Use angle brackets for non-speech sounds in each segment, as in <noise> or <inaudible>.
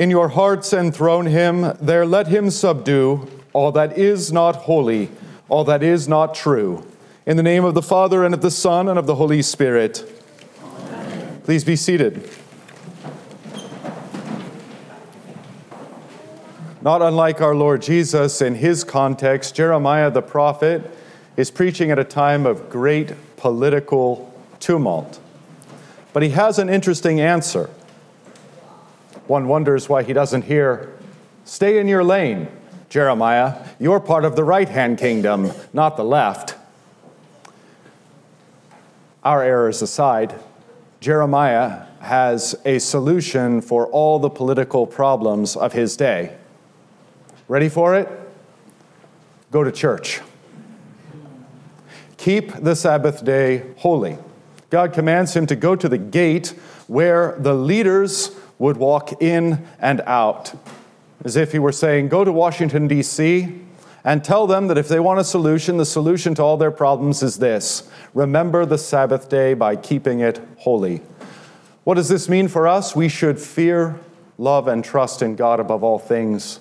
In your hearts enthrone him, there let him subdue all that is not holy, all that is not true. In the name of the Father, and of the Son, and of the Holy Spirit. Amen. Please be seated. Not unlike our Lord Jesus, in his context, Jeremiah the prophet is preaching at a time of great political tumult. But he has an interesting answer. One wonders why he doesn't hear, Stay in your lane, Jeremiah. You're part of the right hand kingdom, not the left. Our errors aside, Jeremiah has a solution for all the political problems of his day. Ready for it? Go to church. Keep the Sabbath day holy. God commands him to go to the gate where the leaders would walk in and out. As if he were saying, Go to Washington, D.C., and tell them that if they want a solution, the solution to all their problems is this remember the Sabbath day by keeping it holy. What does this mean for us? We should fear, love, and trust in God above all things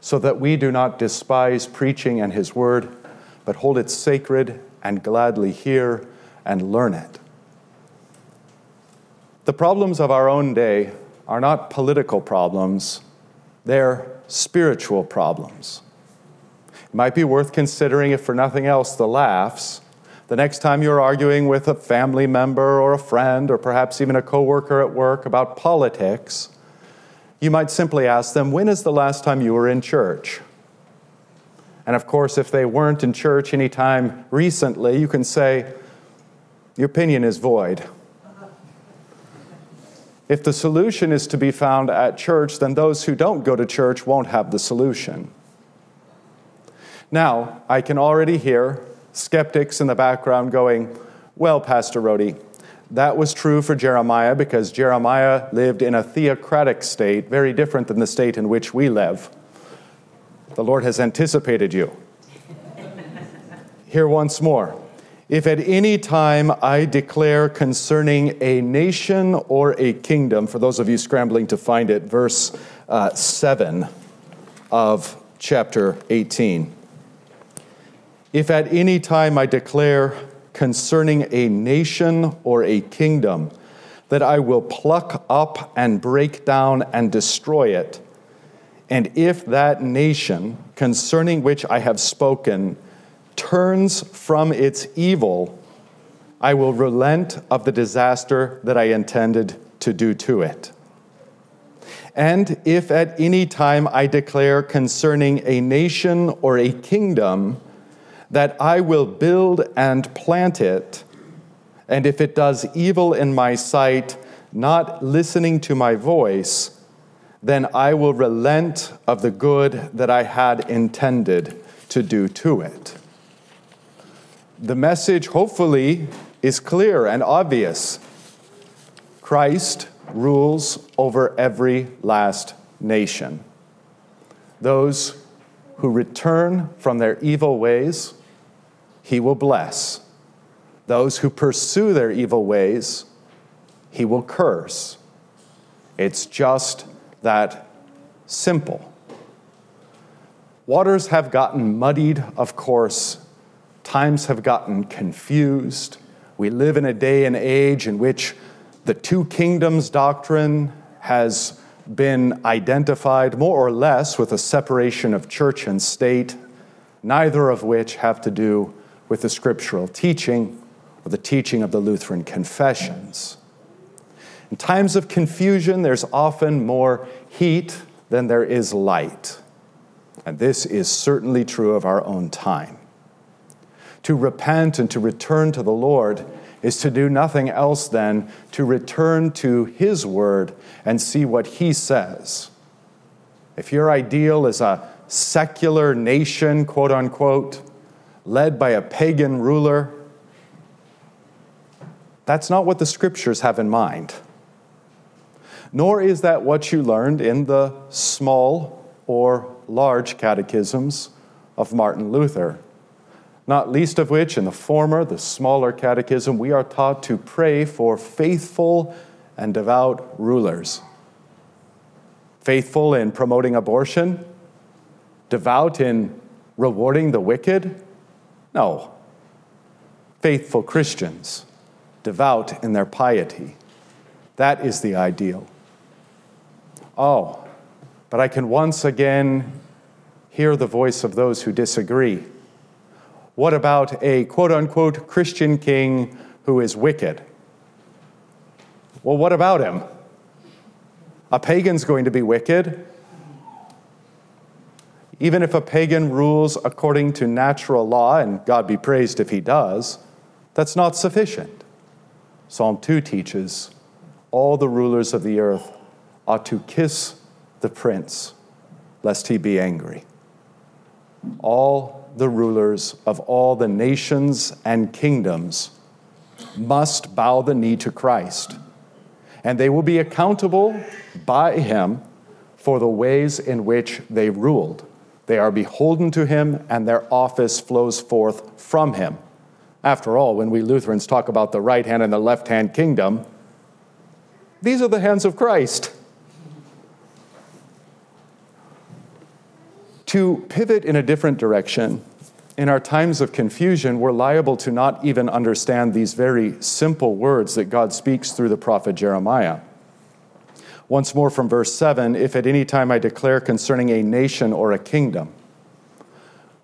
so that we do not despise preaching and His word, but hold it sacred and gladly hear and learn it. The problems of our own day are not political problems, they're spiritual problems. It might be worth considering, if for nothing else, the laughs. The next time you're arguing with a family member or a friend or perhaps even a coworker at work about politics, you might simply ask them, When is the last time you were in church? And of course, if they weren't in church anytime recently, you can say, Your opinion is void. If the solution is to be found at church, then those who don't go to church won't have the solution. Now, I can already hear skeptics in the background going, Well, Pastor Rody, that was true for Jeremiah because Jeremiah lived in a theocratic state, very different than the state in which we live. The Lord has anticipated you. <laughs> Here once more. If at any time I declare concerning a nation or a kingdom, for those of you scrambling to find it, verse uh, 7 of chapter 18. If at any time I declare concerning a nation or a kingdom, that I will pluck up and break down and destroy it. And if that nation concerning which I have spoken turns from its evil, I will relent of the disaster that I intended to do to it. And if at any time I declare concerning a nation or a kingdom that I will build and plant it, and if it does evil in my sight, not listening to my voice, then I will relent of the good that I had intended to do to it. The message, hopefully, is clear and obvious. Christ rules over every last nation. Those who return from their evil ways, he will bless. Those who pursue their evil ways, he will curse. It's just that simple. Waters have gotten muddied, of course. Times have gotten confused. We live in a day and age in which the two kingdoms doctrine has been identified more or less with a separation of church and state, neither of which have to do with the scriptural teaching or the teaching of the Lutheran confessions. In times of confusion, there's often more heat than there is light. And this is certainly true of our own time. To repent and to return to the Lord is to do nothing else than to return to His Word and see what He says. If your ideal is a secular nation, quote unquote, led by a pagan ruler, that's not what the scriptures have in mind. Nor is that what you learned in the small or large catechisms of Martin Luther not least of which in the former, the smaller catechism, we are taught to pray for faithful and devout rulers. Faithful in promoting abortion? Devout in rewarding the wicked? No. Faithful Christians, devout in their piety. That is the ideal. Oh, but I can once again hear the voice of those who disagree. What about a quote unquote Christian king who is wicked? Well, what about him? A pagan's going to be wicked. Even if a pagan rules according to natural law, and God be praised if he does, that's not sufficient. Psalm 2 teaches all the rulers of the earth ought to kiss the prince, lest he be angry. All the rulers of all the nations and kingdoms must bow the knee to Christ, and they will be accountable by him for the ways in which they ruled. They are beholden to him, and their office flows forth from him. After all, when we Lutherans talk about the right hand and the left hand kingdom, these are the hands of Christ. To pivot in a different direction, in our times of confusion, we're liable to not even understand these very simple words that God speaks through the prophet Jeremiah. Once more from verse 7 If at any time I declare concerning a nation or a kingdom,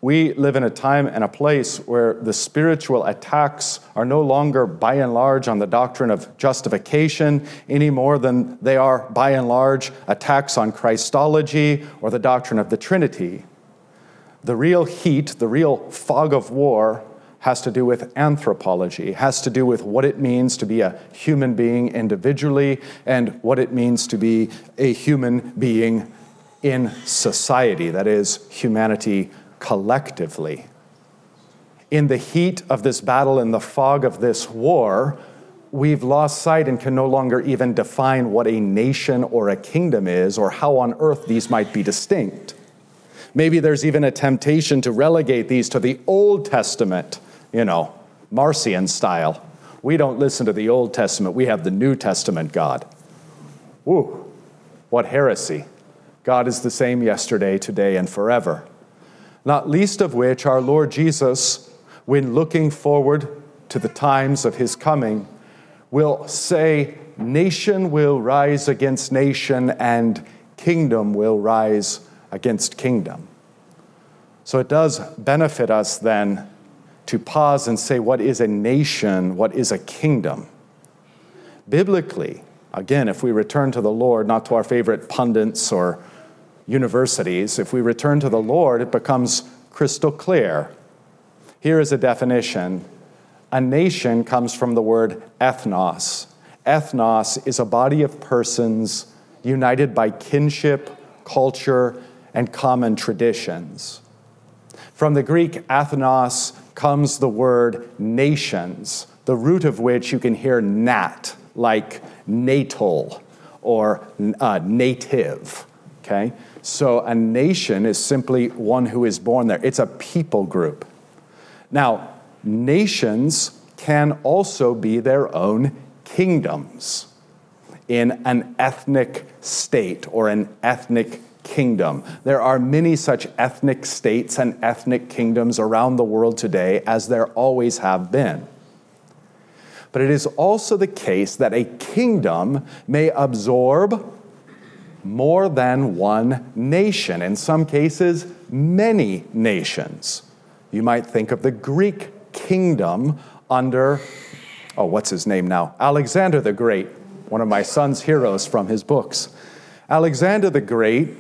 we live in a time and a place where the spiritual attacks are no longer by and large on the doctrine of justification any more than they are by and large attacks on Christology or the doctrine of the Trinity. The real heat, the real fog of war, has to do with anthropology, has to do with what it means to be a human being individually and what it means to be a human being in society, that is, humanity collectively. In the heat of this battle, in the fog of this war, we've lost sight and can no longer even define what a nation or a kingdom is or how on earth these might be distinct. Maybe there's even a temptation to relegate these to the Old Testament, you know, Marcion style. We don't listen to the Old Testament, we have the New Testament God. Woo, what heresy. God is the same yesterday, today, and forever not least of which our Lord Jesus, when looking forward to the times of his coming, will say, Nation will rise against nation, and kingdom will rise against kingdom. So it does benefit us then to pause and say, What is a nation? What is a kingdom? Biblically, again, if we return to the Lord, not to our favorite pundits or universities, if we return to the Lord, it becomes crystal clear. Here is a definition a nation comes from the word ethnos. Ethnos is a body of persons united by kinship, culture, and common traditions. From the Greek ethnos comes the word nations, the root of which you can hear nat, like natal or uh, native. Okay? So a nation is simply one who is born there, it's a people group. Now, nations can also be their own kingdoms in an ethnic state or an ethnic kingdom. There are many such ethnic states and ethnic kingdoms around the world today, as there always have been. But it is also the case that a kingdom may absorb more than one nation, in some cases, many nations. You might think of the Greek kingdom under, oh, what's his name now? Alexander the Great, one of my son's heroes from his books. Alexander the Great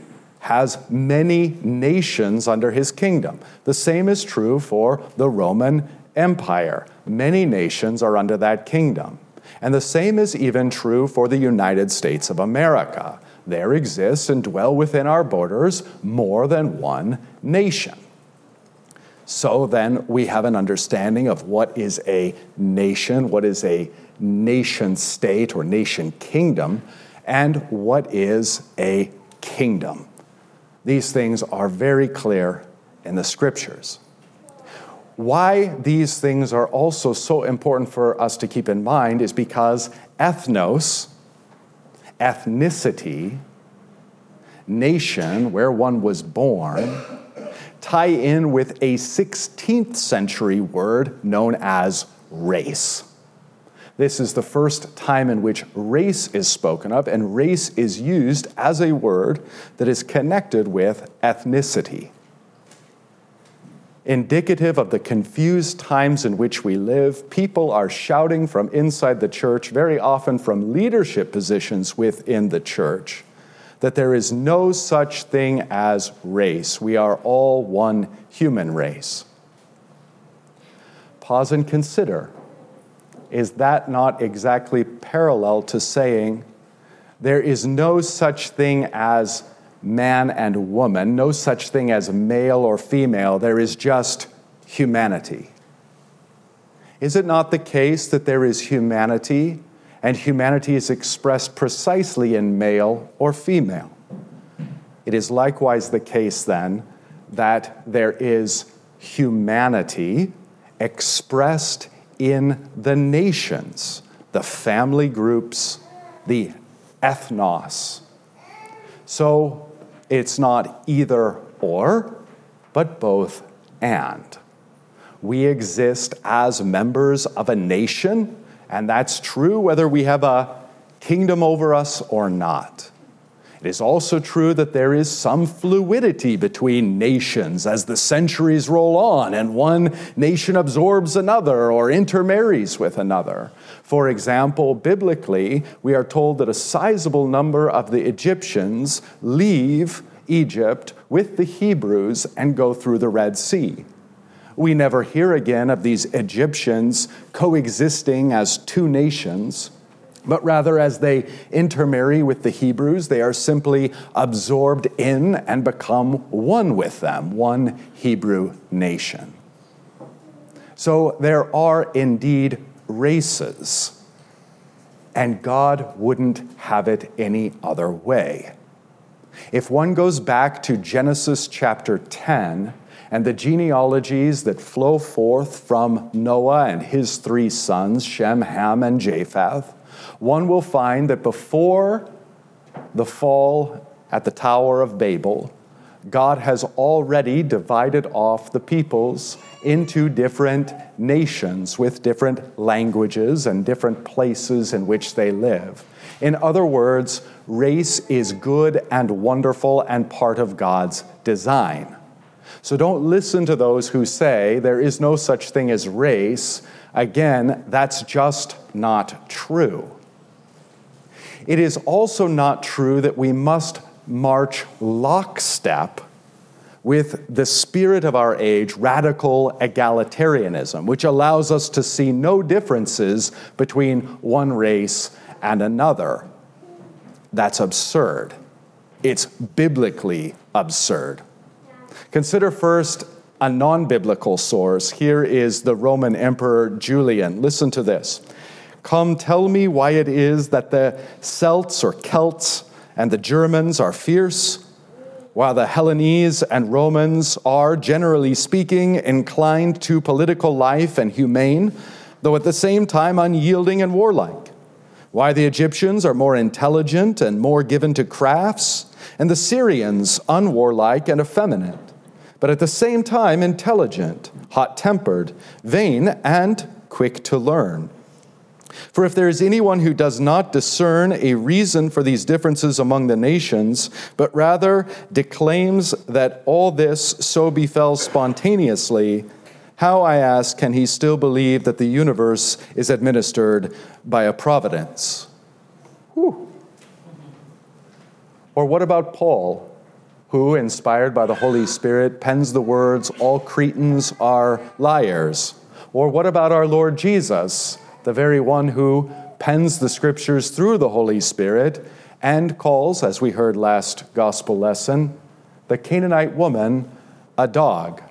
has many nations under his kingdom. The same is true for the Roman Empire. Many nations are under that kingdom. And the same is even true for the United States of America there exists and dwell within our borders more than one nation. So then we have an understanding of what is a nation, what is a nation state or nation kingdom, and what is a kingdom. These things are very clear in the scriptures. Why these things are also so important for us to keep in mind is because ethnos, ethnicity nation, where one was born, tie in with a 16th century word known as race. This is the first time in which race is spoken of, and race is used as a word that is connected with ethnicity. Indicative of the confused times in which we live, people are shouting from inside the church, very often from leadership positions within the church, that there is no such thing as race. We are all one human race. Pause and consider is that not exactly parallel to saying there is no such thing as man and woman, no such thing as male or female, there is just humanity? Is it not the case that there is humanity and humanity is expressed precisely in male or female? It is likewise the case then that there is humanity expressed in the nations, the family groups, the ethnos. So it's not either or, but both and. We exist as members of a nation, and that's true whether we have a kingdom over us or not. It is also true that there is some fluidity between nations as the centuries roll on and one nation absorbs another or intermarries with another. For example, biblically, we are told that a sizable number of the Egyptians leave Egypt with the Hebrews and go through the Red Sea. We never hear again of these Egyptians coexisting as two nations but rather as they intermarry with the Hebrews, they are simply absorbed in and become one with them, one Hebrew nation. So there are indeed races, and God wouldn't have it any other way. If one goes back to Genesis chapter 10 and the genealogies that flow forth from Noah and his three sons, Shem, Ham, and Japheth, one will find that before the fall at the Tower of Babel, God has already divided off the peoples into different nations with different languages and different places in which they live. In other words, race is good and wonderful and part of God's design. So don't listen to those who say there is no such thing as race. Again, that's just not true. It is also not true that we must march lockstep with the spirit of our age, radical egalitarianism, which allows us to see no differences between one race and another. That's absurd. It's biblically absurd. Consider first a non biblical source. Here is the Roman Emperor Julian. Listen to this. Come, tell me why it is that the Celts or Celts and the Germans are fierce, while the Hellenes and Romans are, generally speaking, inclined to political life and humane, though at the same time unyielding and warlike. Why the Egyptians are more intelligent and more given to crafts, and the Syrians unwarlike and effeminate, but at the same time intelligent, hot tempered, vain, and quick to learn for if there is anyone who does not discern a reason for these differences among the nations, but rather declaims that all this so befell spontaneously, how, I ask, can he still believe that the universe is administered by a providence? Whew. Or what about Paul, who, inspired by the Holy Spirit, pens the words, All Cretans are liars? Or what about our Lord Jesus? the very one who pens the scriptures through the Holy Spirit and calls, as we heard last gospel lesson, the Canaanite woman a dog.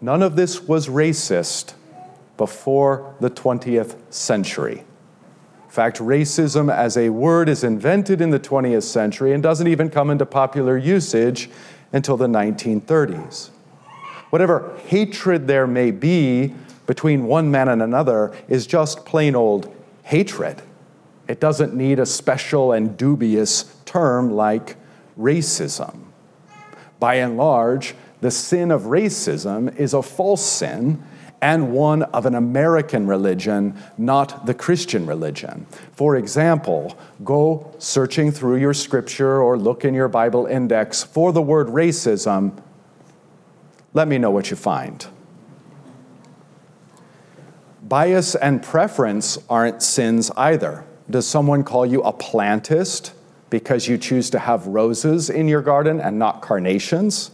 None of this was racist before the 20th century. In fact, racism as a word is invented in the 20th century and doesn't even come into popular usage until the 1930s. Whatever hatred there may be between one man and another is just plain old hatred. It doesn't need a special and dubious term like racism. By and large, the sin of racism is a false sin and one of an American religion, not the Christian religion. For example, go searching through your scripture or look in your Bible index for the word racism. Let me know what you find. Bias and preference aren't sins either. Does someone call you a plantist because you choose to have roses in your garden and not carnations?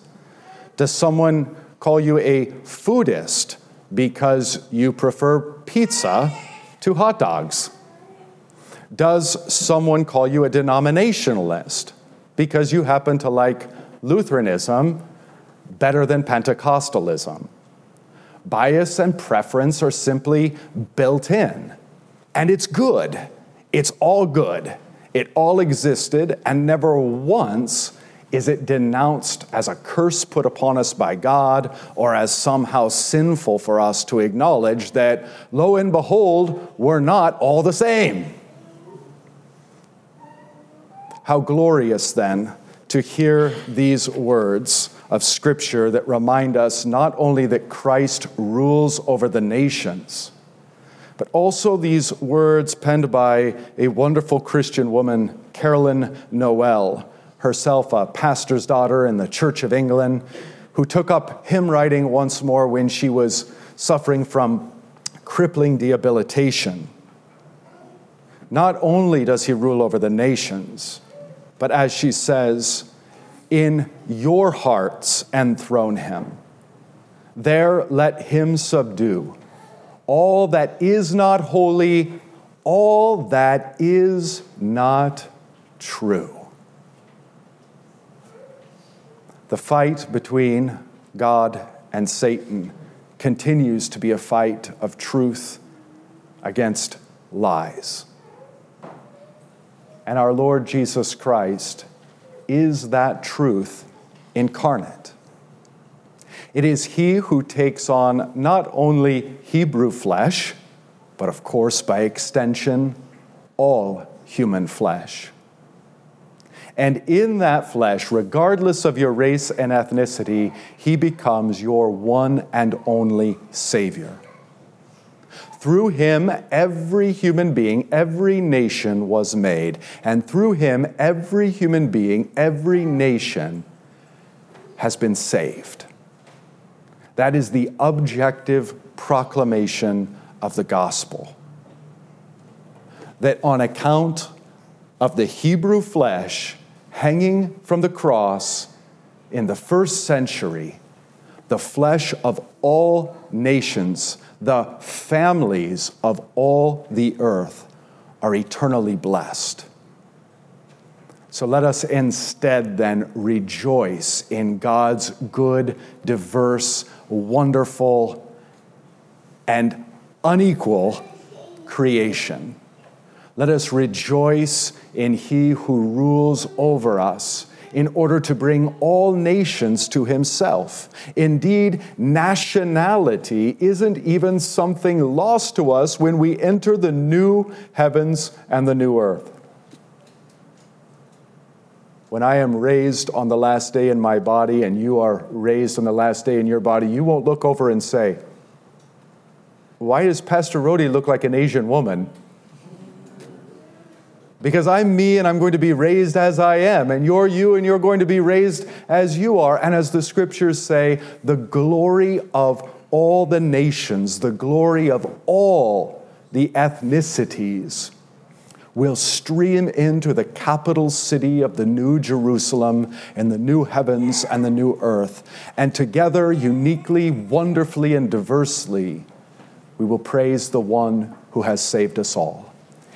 Does someone call you a foodist because you prefer pizza to hot dogs? Does someone call you a denominationalist because you happen to like Lutheranism better than Pentecostalism? Bias and preference are simply built in, and it's good. It's all good. It all existed, and never once is it denounced as a curse put upon us by God or as somehow sinful for us to acknowledge that, lo and behold, we're not all the same? How glorious then to hear these words of Scripture that remind us not only that Christ rules over the nations, but also these words penned by a wonderful Christian woman, Carolyn Noel herself a pastor's daughter in the Church of England, who took up hymn writing once more when she was suffering from crippling debilitation. Not only does he rule over the nations, but as she says, in your hearts enthrone him. There let him subdue all that is not holy, all that is not true. The fight between God and Satan continues to be a fight of truth against lies. And our Lord Jesus Christ is that truth incarnate. It is He who takes on not only Hebrew flesh, but of course, by extension, all human flesh. And in that flesh, regardless of your race and ethnicity, he becomes your one and only Savior. Through him, every human being, every nation was made. And through him, every human being, every nation has been saved. That is the objective proclamation of the gospel. That on account of the Hebrew flesh, hanging from the cross in the first century, the flesh of all nations, the families of all the earth are eternally blessed. So let us instead then rejoice in God's good, diverse, wonderful, and unequal creation. Let us rejoice in He who rules over us in order to bring all nations to Himself. Indeed, nationality isn't even something lost to us when we enter the new heavens and the new earth. When I am raised on the last day in my body and you are raised on the last day in your body, you won't look over and say, Why does Pastor Rody look like an Asian woman? Because I'm me and I'm going to be raised as I am, and you're you and you're going to be raised as you are. And as the scriptures say, the glory of all the nations, the glory of all the ethnicities will stream into the capital city of the new Jerusalem and the new heavens and the new earth. And together, uniquely, wonderfully, and diversely, we will praise the one who has saved us all.